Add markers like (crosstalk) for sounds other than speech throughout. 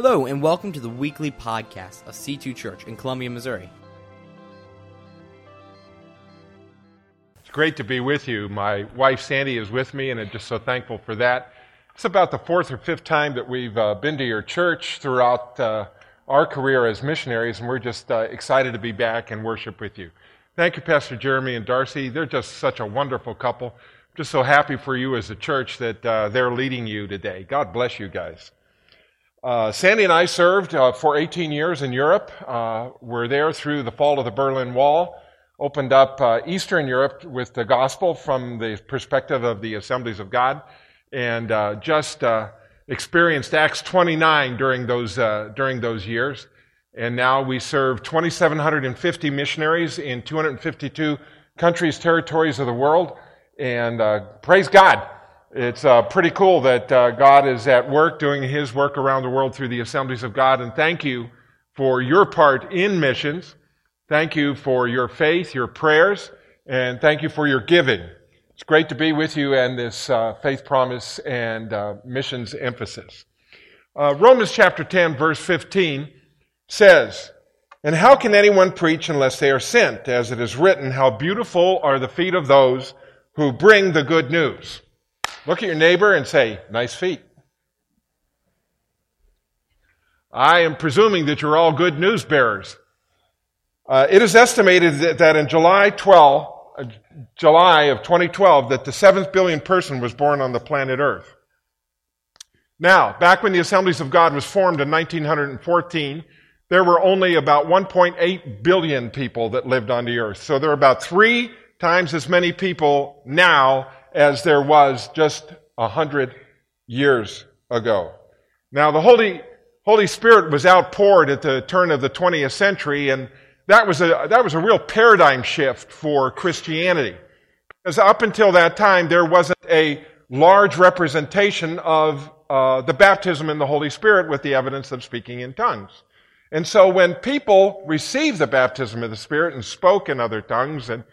Hello, and welcome to the weekly podcast of C2 Church in Columbia, Missouri. It's great to be with you. My wife Sandy is with me, and I'm just so thankful for that. It's about the fourth or fifth time that we've uh, been to your church throughout uh, our career as missionaries, and we're just uh, excited to be back and worship with you. Thank you, Pastor Jeremy and Darcy. They're just such a wonderful couple. Just so happy for you as a church that uh, they're leading you today. God bless you guys. Uh, Sandy and I served uh, for 18 years in Europe. Uh, we're there through the fall of the Berlin Wall. Opened up uh, Eastern Europe with the gospel from the perspective of the Assemblies of God, and uh, just uh, experienced Acts 29 during those during those years. And now we serve 2,750 missionaries in 252 countries, territories of the world. And praise God it's uh, pretty cool that uh, God is at work doing His work around the world through the assemblies of God. And thank you for your part in missions. Thank you for your faith, your prayers, and thank you for your giving. It's great to be with you and this uh, faith promise and uh, missions emphasis. Uh, Romans chapter 10, verse 15 says, And how can anyone preach unless they are sent? As it is written, How beautiful are the feet of those who bring the good news. Look at your neighbor and say, nice feet. I am presuming that you're all good news bearers. Uh, it is estimated that, that in July 12, uh, July of 2012, that the seventh billion person was born on the planet Earth. Now, back when the Assemblies of God was formed in 1914, there were only about 1.8 billion people that lived on the earth. So there are about three times as many people now as there was just a hundred years ago. Now, the Holy, Holy Spirit was outpoured at the turn of the 20th century, and that was a, that was a real paradigm shift for Christianity. Because up until that time, there wasn't a large representation of uh, the baptism in the Holy Spirit with the evidence of speaking in tongues. And so when people received the baptism of the Spirit and spoke in other tongues and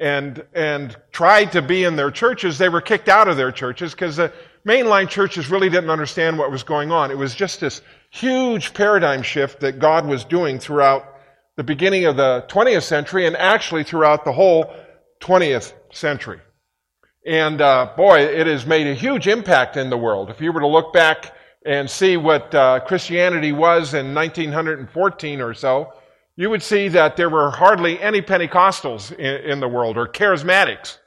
and, and tried to be in their churches, they were kicked out of their churches because the mainline churches really didn't understand what was going on. It was just this huge paradigm shift that God was doing throughout the beginning of the 20th century and actually throughout the whole 20th century. And uh, boy, it has made a huge impact in the world. If you were to look back and see what uh, Christianity was in 1914 or so, you would see that there were hardly any Pentecostals in, in the world or charismatics.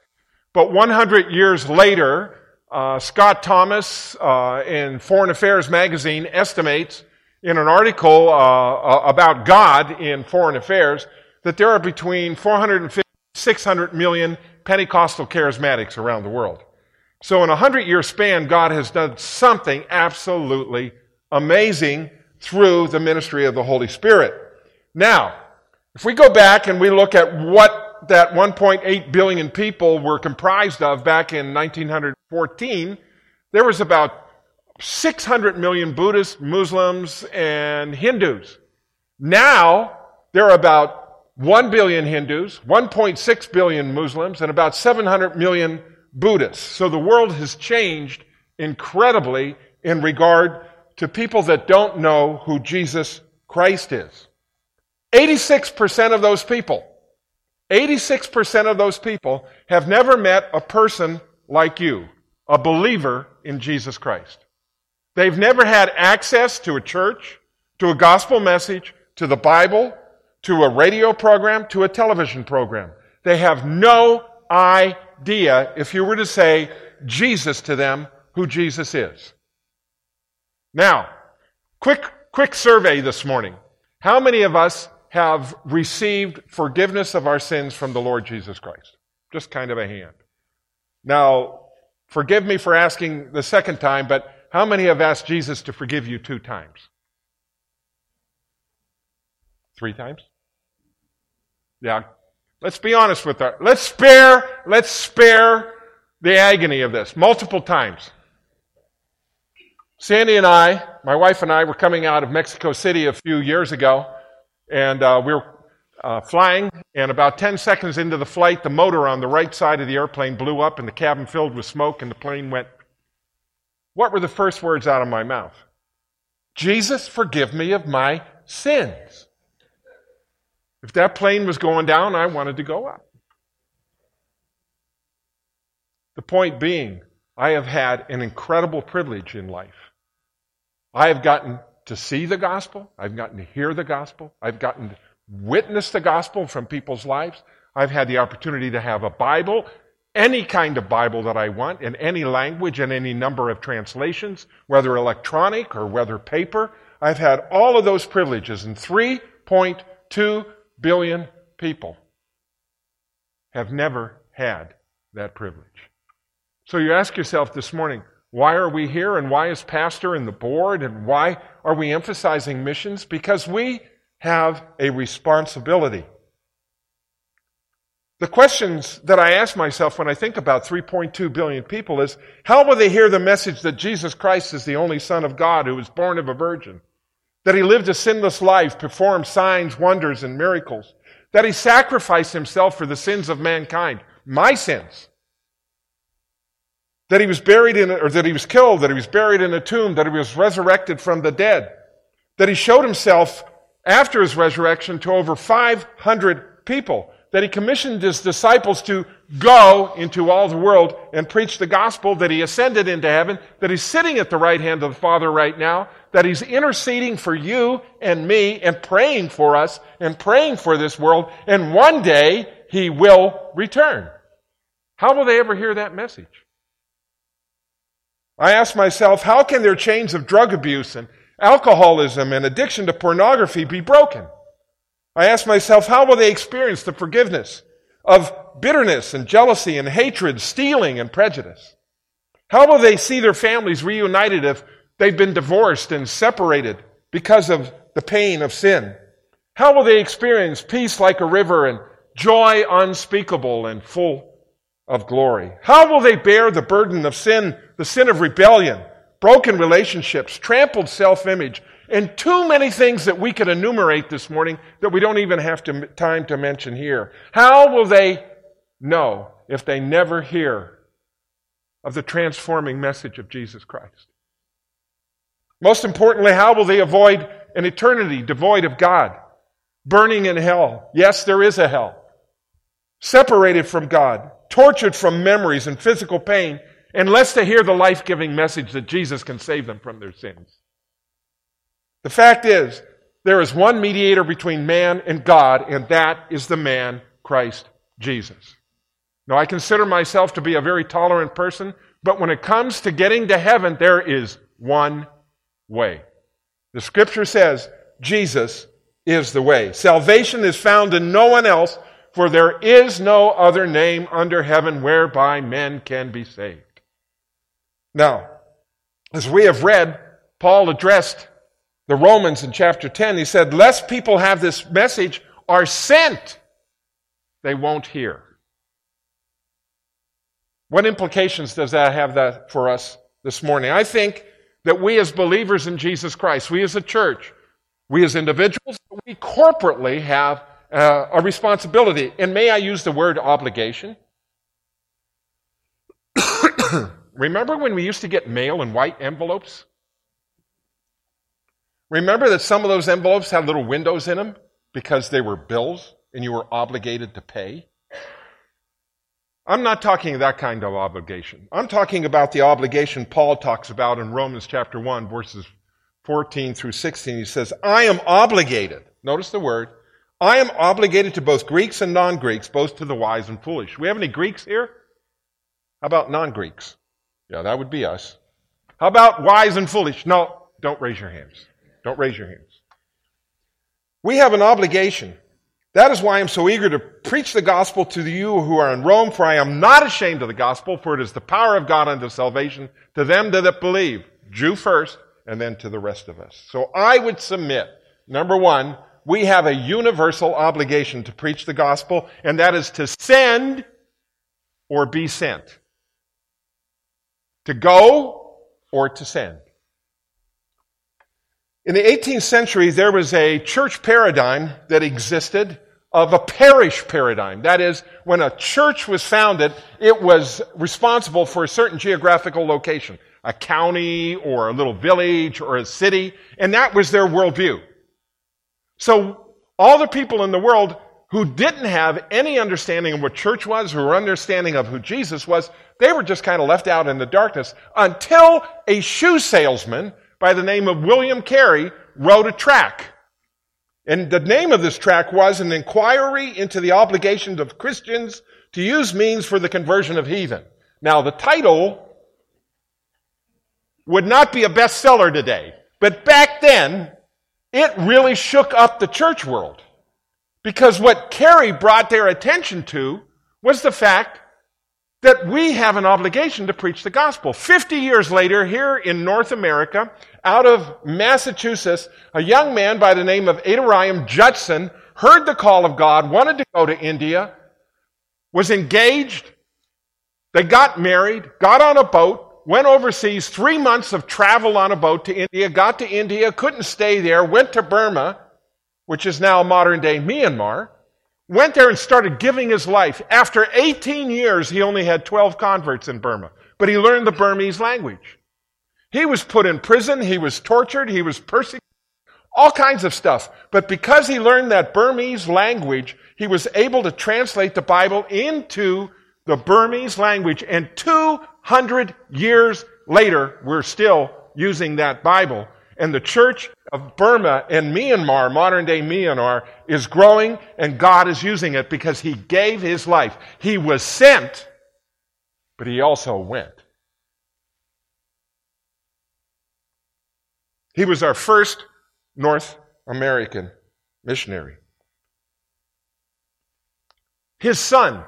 But 100 years later, uh, Scott Thomas uh, in Foreign Affairs magazine estimates in an article uh, about God in Foreign Affairs that there are between 450 600 million Pentecostal charismatics around the world. So in a hundred year span, God has done something absolutely amazing through the ministry of the Holy Spirit. Now, if we go back and we look at what that 1.8 billion people were comprised of back in 1914, there was about 600 million Buddhists, Muslims, and Hindus. Now, there are about 1 billion Hindus, 1.6 billion Muslims, and about 700 million Buddhists. So the world has changed incredibly in regard to people that don't know who Jesus Christ is. 86% of those people, 86% of those people have never met a person like you, a believer in Jesus Christ. They've never had access to a church, to a gospel message, to the Bible, to a radio program, to a television program. They have no idea, if you were to say Jesus to them, who Jesus is. Now, quick, quick survey this morning. How many of us have received forgiveness of our sins from the Lord Jesus Christ? Just kind of a hand. Now, forgive me for asking the second time, but how many have asked Jesus to forgive you two times? Three times? Yeah. Let's be honest with that. Let's spare, let's spare the agony of this. Multiple times. Sandy and I, my wife and I, were coming out of Mexico City a few years ago, and uh, we were uh, flying, and about 10 seconds into the flight, the motor on the right side of the airplane blew up, and the cabin filled with smoke, and the plane went. What were the first words out of my mouth? Jesus, forgive me of my sins. If that plane was going down, I wanted to go up. The point being, I have had an incredible privilege in life. I have gotten to see the gospel. I've gotten to hear the gospel. I've gotten to witness the gospel from people's lives. I've had the opportunity to have a Bible, any kind of Bible that I want, in any language and any number of translations, whether electronic or whether paper. I've had all of those privileges, and 3.2 billion people have never had that privilege. So you ask yourself this morning, why are we here and why is pastor and the board and why are we emphasizing missions? Because we have a responsibility. The questions that I ask myself when I think about 3.2 billion people is, how will they hear the message that Jesus Christ is the only Son of God who was born of a virgin? That he lived a sinless life, performed signs, wonders, and miracles. That he sacrificed himself for the sins of mankind, my sins that he was buried in, or that he was killed, that he was buried in a tomb, that he was resurrected from the dead, that he showed himself after his resurrection to over 500 people, that he commissioned his disciples to go into all the world and preach the gospel, that he ascended into heaven, that he's sitting at the right hand of the Father right now, that he's interceding for you and me and praying for us and praying for this world, and one day he will return. How will they ever hear that message? I ask myself, how can their chains of drug abuse and alcoholism and addiction to pornography be broken? I ask myself, how will they experience the forgiveness of bitterness and jealousy and hatred, stealing and prejudice? How will they see their families reunited if they've been divorced and separated because of the pain of sin? How will they experience peace like a river and joy unspeakable and full of glory? How will they bear the burden of sin, the sin of rebellion, broken relationships, trampled self-image, and too many things that we could enumerate this morning that we don't even have to, time to mention here. How will they know if they never hear of the transforming message of Jesus Christ? Most importantly, how will they avoid an eternity devoid of God, burning in hell? Yes, there is a hell. Separated from God, tortured from memories and physical pain, unless they hear the life giving message that Jesus can save them from their sins. The fact is, there is one mediator between man and God, and that is the man, Christ Jesus. Now, I consider myself to be a very tolerant person, but when it comes to getting to heaven, there is one way. The scripture says Jesus is the way. Salvation is found in no one else, for there is no other name under heaven whereby men can be saved. Now, as we have read, Paul addressed the Romans in chapter 10. He said, Lest people have this message are sent, they won't hear. What implications does that have that for us this morning? I think that we as believers in Jesus Christ, we as a church, we as individuals, we corporately have uh, a responsibility. And may I use the word obligation? (coughs) Remember when we used to get mail in white envelopes? Remember that some of those envelopes had little windows in them because they were bills and you were obligated to pay? I'm not talking that kind of obligation. I'm talking about the obligation Paul talks about in Romans chapter 1, verses 14 through 16. He says, I am obligated. Notice the word I am obligated to both Greeks and non Greeks, both to the wise and foolish. We have any Greeks here? How about non Greeks? Yeah, that would be us. How about wise and foolish? No, don't raise your hands. Don't raise your hands. We have an obligation. That is why I'm so eager to preach the gospel to you who are in Rome, for I am not ashamed of the gospel, for it is the power of God unto salvation to them that believe, Jew first, and then to the rest of us. So I would submit, number one, we have a universal obligation to preach the gospel, and that is to send or be sent. To go or to send. In the 18th century, there was a church paradigm that existed of a parish paradigm. That is, when a church was founded, it was responsible for a certain geographical location. a county or a little village or a city, and that was their worldview. So all the people in the world who didn't have any understanding of what church was or understanding of who Jesus was, they were just kind of left out in the darkness until a shoe salesman by the name of William Carey wrote a tract. And the name of this tract was An Inquiry into the Obligations of Christians to Use Means for the Conversion of Heathen. Now, the title would not be a bestseller today, but back then, it really shook up the church world. Because what Carey brought their attention to was the fact that we have an obligation to preach the gospel. 50 years later, here in North America, out of Massachusetts, a young man by the name of Adoniram Judson heard the call of God, wanted to go to India, was engaged, they got married, got on a boat, went overseas, three months of travel on a boat to India, got to India, couldn't stay there, went to Burma, which is now modern day Myanmar, went there and started giving his life. After 18 years, he only had 12 converts in Burma, but he learned the Burmese language. He was put in prison, he was tortured, he was persecuted, all kinds of stuff. But because he learned that Burmese language, he was able to translate the Bible into the Burmese language. And 200 years later, we're still using that Bible. And the church of Burma and Myanmar, modern day Myanmar, is growing and God is using it because He gave His life. He was sent, but He also went. He was our first North American missionary. His son,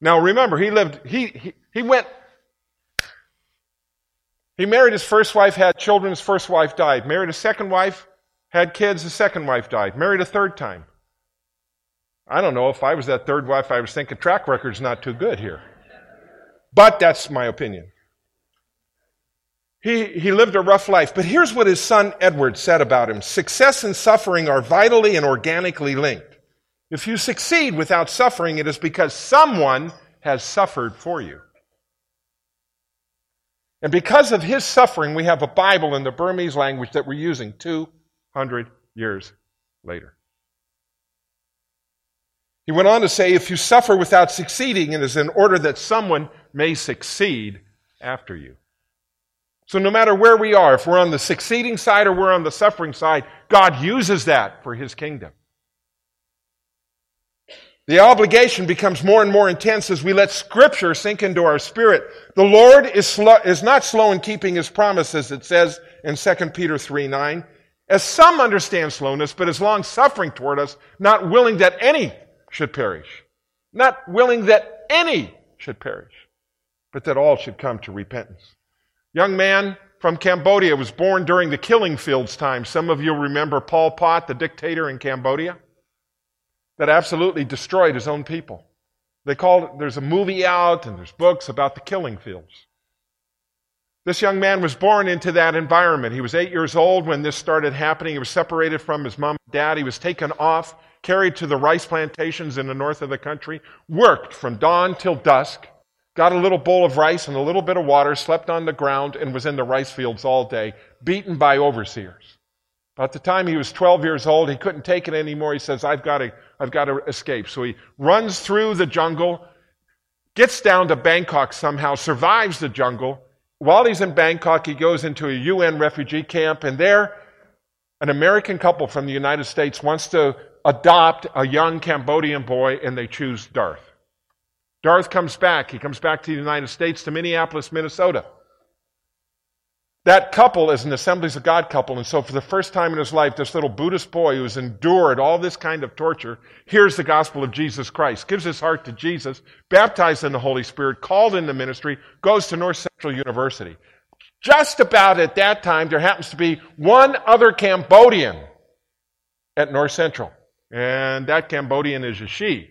now remember, he lived, he, he, he went he married his first wife, had children, his first wife died. Married a second wife, had kids, his second wife died. Married a third time. I don't know if I was that third wife, I was thinking track record's not too good here. But that's my opinion. He, he lived a rough life. But here's what his son Edward said about him Success and suffering are vitally and organically linked. If you succeed without suffering, it is because someone has suffered for you. And because of his suffering, we have a Bible in the Burmese language that we're using 200 years later. He went on to say, if you suffer without succeeding, it is in order that someone may succeed after you. So no matter where we are, if we're on the succeeding side or we're on the suffering side, God uses that for his kingdom. The obligation becomes more and more intense as we let scripture sink into our spirit. The Lord is, is not slow in keeping his promises, it says in 2 Peter 3 9. As some understand slowness, but is long suffering toward us, not willing that any should perish. Not willing that any should perish, but that all should come to repentance. Young man from Cambodia was born during the killing fields time. Some of you remember Pol Pot, the dictator in Cambodia that absolutely destroyed his own people. They called it, there's a movie out and there's books about the killing fields. This young man was born into that environment. He was eight years old when this started happening. He was separated from his mom and dad. He was taken off, carried to the rice plantations in the north of the country, worked from dawn till dusk, got a little bowl of rice and a little bit of water, slept on the ground, and was in the rice fields all day, beaten by overseers. About the time he was 12 years old, he couldn't take it anymore. He says, I've got to, I've got to escape. So he runs through the jungle, gets down to Bangkok somehow, survives the jungle. While he's in Bangkok, he goes into a UN refugee camp, and there, an American couple from the United States wants to adopt a young Cambodian boy, and they choose Darth. Darth comes back. He comes back to the United States, to Minneapolis, Minnesota. That couple is an Assemblies of God couple, and so for the first time in his life, this little Buddhist boy who's endured all this kind of torture hears the gospel of Jesus Christ, gives his heart to Jesus, baptized in the Holy Spirit, called into ministry, goes to North Central University. Just about at that time, there happens to be one other Cambodian at North Central, and that Cambodian is a she.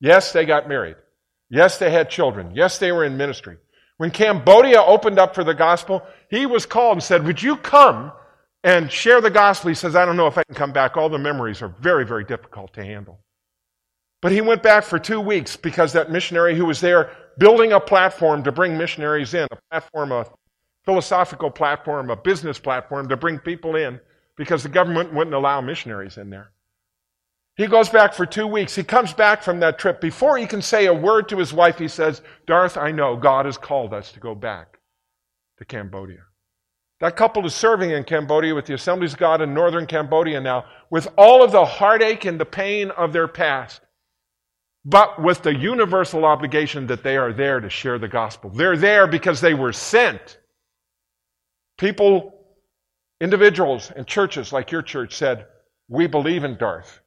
Yes, they got married. Yes, they had children. Yes, they were in ministry. When Cambodia opened up for the gospel, he was called and said, Would you come and share the gospel? He says, I don't know if I can come back. All the memories are very, very difficult to handle. But he went back for two weeks because that missionary who was there building a platform to bring missionaries in, a platform, a philosophical platform, a business platform to bring people in because the government wouldn't allow missionaries in there. He goes back for two weeks. He comes back from that trip. Before he can say a word to his wife, he says, Darth, I know God has called us to go back to Cambodia. That couple is serving in Cambodia with the Assemblies of God in northern Cambodia now, with all of the heartache and the pain of their past, but with the universal obligation that they are there to share the gospel. They're there because they were sent. People, individuals, and churches like your church said, We believe in Darth.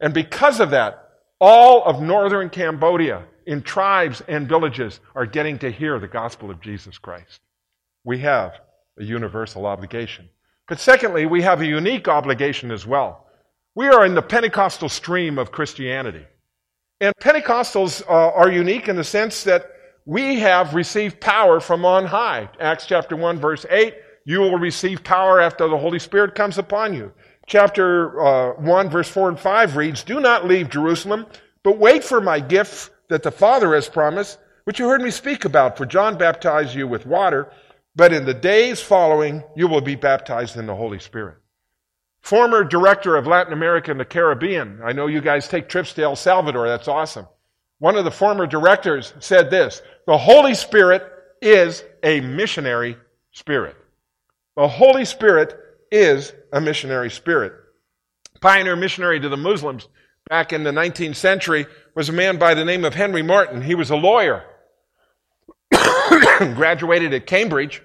And because of that, all of northern Cambodia, in tribes and villages, are getting to hear the gospel of Jesus Christ. We have a universal obligation. But secondly, we have a unique obligation as well. We are in the Pentecostal stream of Christianity. And Pentecostals uh, are unique in the sense that we have received power from on high. Acts chapter 1, verse 8 you will receive power after the Holy Spirit comes upon you chapter uh, 1, verse 4 and 5 reads, Do not leave Jerusalem, but wait for my gift that the Father has promised, which you heard me speak about. For John baptized you with water, but in the days following, you will be baptized in the Holy Spirit. Former director of Latin America and the Caribbean. I know you guys take trips to El Salvador. That's awesome. One of the former directors said this The Holy Spirit is a missionary spirit. The Holy Spirit is a missionary spirit. Pioneer missionary to the Muslims back in the 19th century was a man by the name of Henry Martyn. He was a lawyer, (coughs) graduated at Cambridge,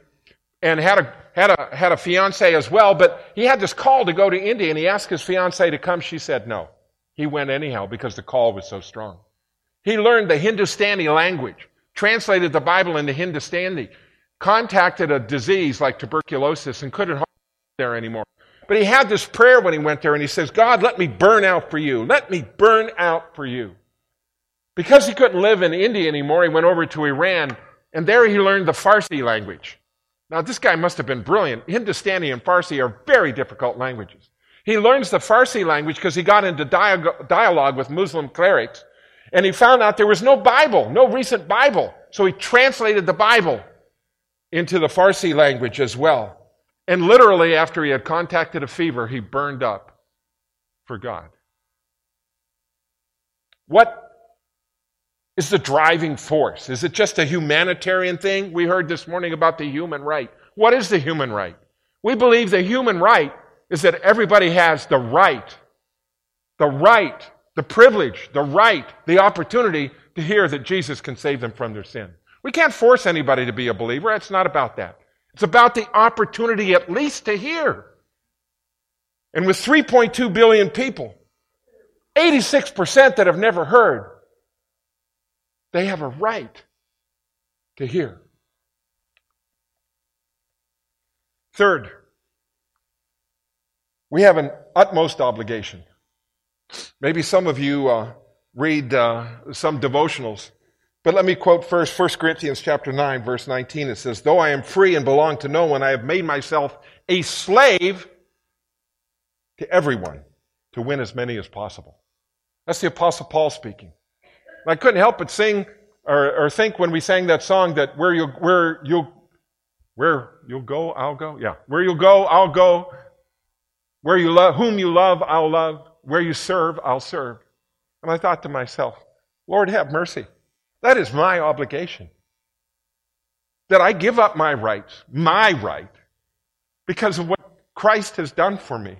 and had a had a had a fiance as well. But he had this call to go to India, and he asked his fiance to come. She said no. He went anyhow because the call was so strong. He learned the Hindustani language, translated the Bible into Hindustani, contacted a disease like tuberculosis, and couldn't there anymore. But he had this prayer when he went there, and he says, God, let me burn out for you. Let me burn out for you. Because he couldn't live in India anymore, he went over to Iran, and there he learned the Farsi language. Now, this guy must have been brilliant. Hindustani and Farsi are very difficult languages. He learns the Farsi language because he got into dialogue with Muslim clerics, and he found out there was no Bible, no recent Bible. So he translated the Bible into the Farsi language as well. And literally, after he had contacted a fever, he burned up for God. What is the driving force? Is it just a humanitarian thing? We heard this morning about the human right. What is the human right? We believe the human right is that everybody has the right, the right, the privilege, the right, the opportunity to hear that Jesus can save them from their sin. We can't force anybody to be a believer. It's not about that. It's about the opportunity at least to hear. And with 3.2 billion people, 86% that have never heard, they have a right to hear. Third, we have an utmost obligation. Maybe some of you uh, read uh, some devotionals but let me quote first 1 Corinthians chapter 9 verse 19. It says, "Though I am free and belong to no one, I have made myself a slave to everyone to win as many as possible." That's the apostle Paul speaking. And I couldn't help but sing or, or think when we sang that song that where you where you'll where you'll go, I'll go. Yeah. Where you'll go, I'll go. Where you love whom you love, I'll love. Where you serve, I'll serve. And I thought to myself, Lord have mercy. That is my obligation. That I give up my rights, my right, because of what Christ has done for me.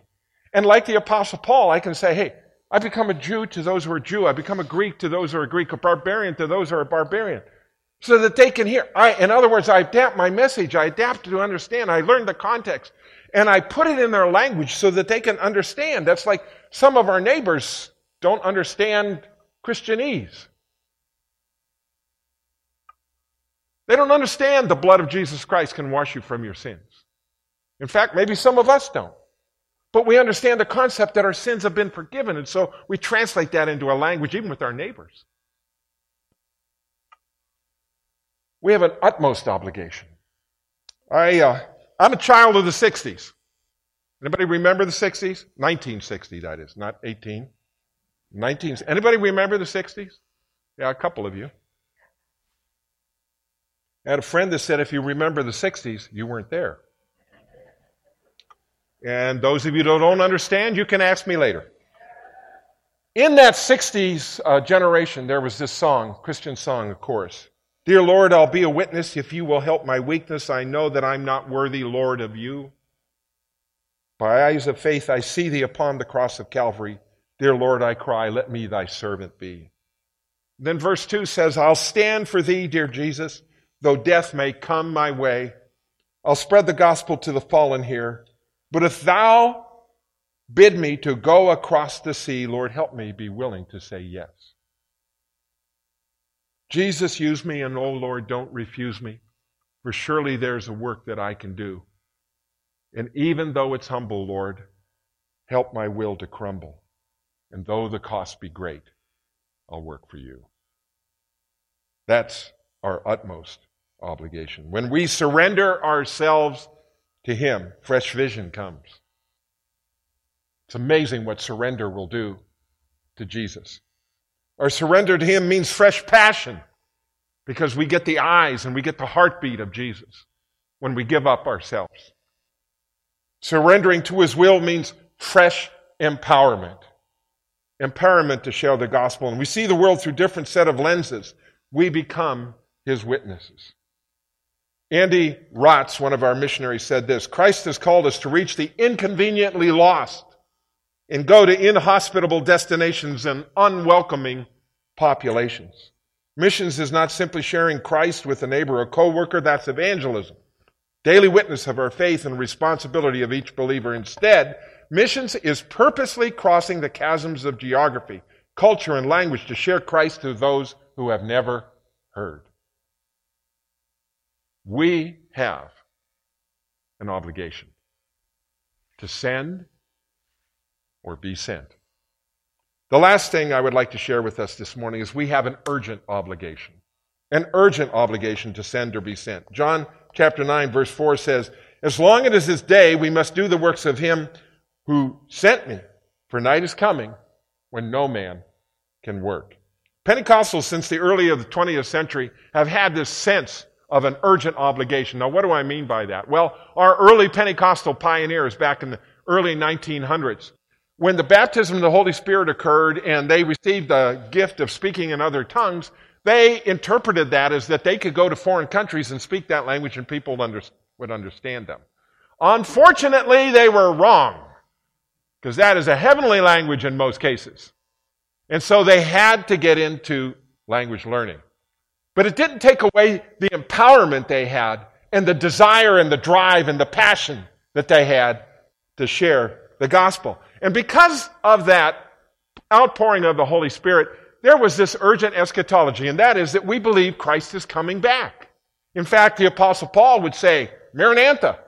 And like the Apostle Paul, I can say, hey, I become a Jew to those who are Jew. I become a Greek to those who are Greek, a barbarian to those who are barbarian. So that they can hear. I, in other words, I adapt my message. I adapt to understand. I learn the context. And I put it in their language so that they can understand. That's like some of our neighbors don't understand Christianese. They don't understand the blood of Jesus Christ can wash you from your sins. In fact, maybe some of us don't. But we understand the concept that our sins have been forgiven, and so we translate that into a language even with our neighbors. We have an utmost obligation. I, uh, I'm a child of the 60s. Anybody remember the 60s? 1960, that is, not 18. 19, anybody remember the 60s? Yeah, a couple of you. Had a friend that said if you remember the 60s, you weren't there. And those of you that don't understand, you can ask me later. In that 60s uh, generation, there was this song, Christian song, of course. Dear Lord, I'll be a witness if you will help my weakness. I know that I'm not worthy, Lord, of you. By eyes of faith, I see thee upon the cross of Calvary. Dear Lord, I cry, let me thy servant be. Then verse 2 says, I'll stand for thee, dear Jesus, though death may come my way. I'll spread the gospel to the fallen here. But if thou bid me to go across the sea, Lord, help me be willing to say yes. Jesus, use me, and oh Lord, don't refuse me, for surely there's a work that I can do. And even though it's humble, Lord, help my will to crumble. And though the cost be great, I'll work for you. That's our utmost obligation. When we surrender ourselves to Him, fresh vision comes. It's amazing what surrender will do to Jesus. Our surrender to Him means fresh passion because we get the eyes and we get the heartbeat of Jesus when we give up ourselves. Surrendering to His will means fresh empowerment. Empowerment to share the gospel. And we see the world through different set of lenses. We become His witnesses. Andy Rotz, one of our missionaries, said this Christ has called us to reach the inconveniently lost and go to inhospitable destinations and unwelcoming populations. Missions is not simply sharing Christ with a neighbor or coworker, that's evangelism. Daily witness of our faith and responsibility of each believer. Instead, missions is purposely crossing the chasms of geography, culture, and language to share Christ to those who have never heard. We have an obligation to send or be sent. The last thing I would like to share with us this morning is we have an urgent obligation. An urgent obligation to send or be sent. John chapter 9 verse 4 says, As long as it is day, we must do the works of him who sent me. For night is coming when no man can work. Pentecostals since the early of the 20th century have had this sense of an urgent obligation. Now, what do I mean by that? Well, our early Pentecostal pioneers back in the early 1900s when the baptism of the Holy Spirit occurred and they received the gift of speaking in other tongues, they interpreted that as that they could go to foreign countries and speak that language and people would understand them. Unfortunately, they were wrong because that is a heavenly language in most cases. And so they had to get into language learning. But it didn't take away the empowerment they had and the desire and the drive and the passion that they had to share the gospel. And because of that outpouring of the Holy Spirit, there was this urgent eschatology, and that is that we believe Christ is coming back. In fact, the Apostle Paul would say, Maranatha,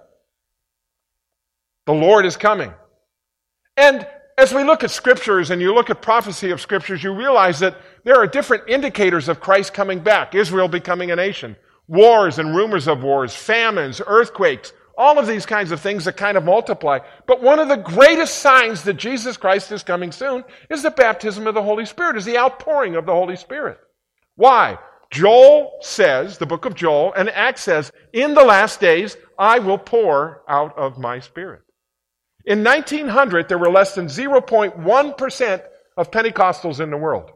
the Lord is coming. And as we look at scriptures and you look at prophecy of scriptures, you realize that there are different indicators of Christ coming back. Israel becoming a nation, wars and rumors of wars, famines, earthquakes, all of these kinds of things that kind of multiply. But one of the greatest signs that Jesus Christ is coming soon is the baptism of the Holy Spirit, is the outpouring of the Holy Spirit. Why? Joel says, the book of Joel, and Acts says, in the last days, I will pour out of my Spirit. In 1900, there were less than 0.1% of Pentecostals in the world.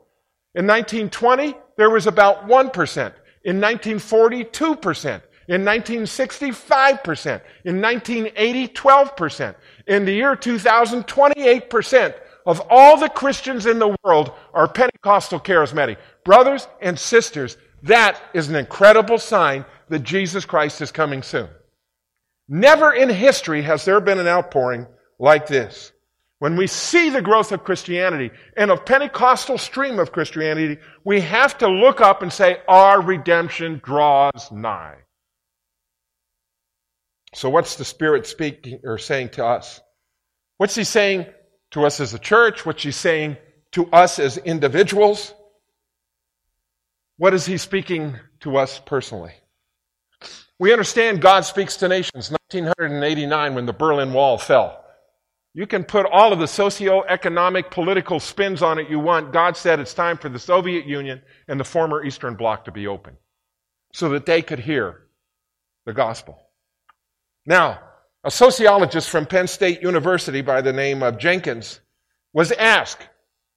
In 1920, there was about 1%. In 1940, 2%. In 1960, 5%. In 1980, 12%. In the year 2000, 28% of all the Christians in the world are Pentecostal charismatic. Brothers and sisters, that is an incredible sign that Jesus Christ is coming soon. Never in history has there been an outpouring like this. When we see the growth of Christianity and of Pentecostal stream of Christianity, we have to look up and say, our redemption draws nigh. So what's the Spirit speaking or saying to us? What's He saying to us as a church? What's He saying to us as individuals? What is He speaking to us personally? We understand God speaks to nations. 1989, when the Berlin Wall fell, You can put all of the socio-economic, political spins on it you want. God said it's time for the Soviet Union and the former Eastern Bloc to be open so that they could hear the gospel. Now, a sociologist from Penn State University by the name of Jenkins was asked,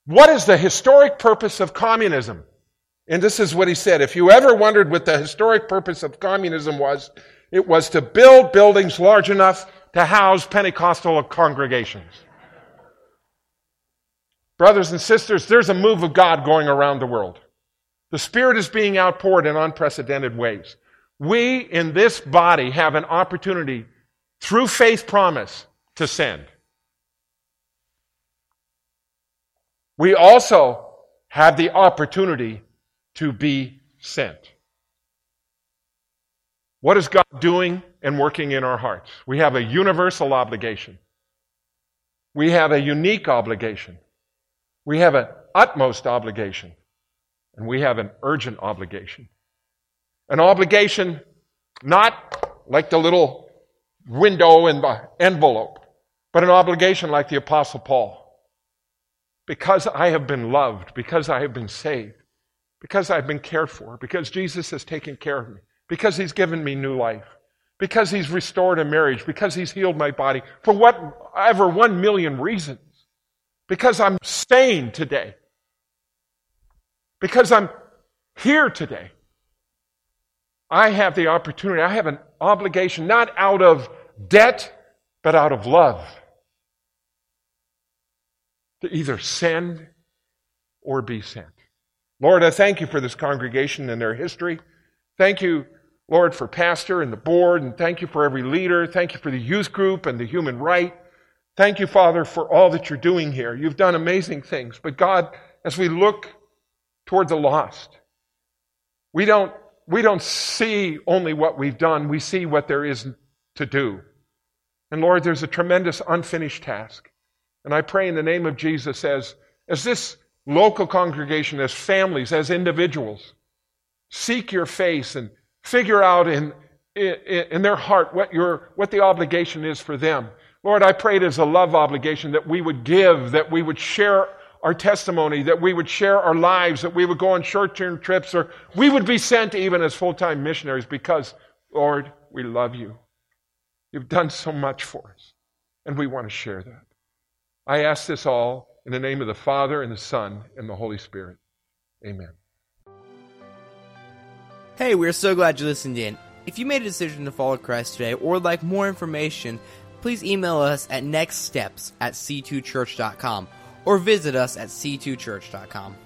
What is the historic purpose of communism? And this is what he said. If you ever wondered what the historic purpose of communism was, it was to build buildings large enough to house Pentecostal congregations. Brothers and sisters, there's a move of God going around the world. The Spirit is being outpoured in unprecedented ways. We in this body have an opportunity through faith promise to send. We also have the opportunity to be sent. What is God doing and working in our hearts? We have a universal obligation. We have a unique obligation. We have an utmost obligation. And we have an urgent obligation. An obligation not like the little window in the envelope, but an obligation like the Apostle Paul. Because I have been loved, because I have been saved, because I've been cared for, because Jesus has taken care of me, because He's given me new life, because He's restored a marriage, because He's healed my body, for whatever one million reasons, because I'm sane today, because I'm here today. I have the opportunity, I have an obligation, not out of debt, but out of love, to either send or be sent. Lord, I thank you for this congregation and their history. Thank you, Lord, for pastor and the board, and thank you for every leader. Thank you for the youth group and the human right. Thank you, Father, for all that you're doing here. You've done amazing things. But God, as we look toward the lost, we don't, we don't see only what we've done, we see what there is to do. And Lord, there's a tremendous unfinished task. And I pray in the name of Jesus as, as this local congregation, as families, as individuals, seek your face and figure out in, in, in their heart what, your, what the obligation is for them. Lord, I pray it as a love obligation that we would give, that we would share our testimony, that we would share our lives, that we would go on short term trips, or we would be sent even as full time missionaries because, Lord, we love you. You've done so much for us, and we want to share that. I ask this all in the name of the Father, and the Son, and the Holy Spirit. Amen. Hey, we're so glad you listened in. If you made a decision to follow Christ today or would like more information, please email us at nextsteps at c2church.com or visit us at c2church.com.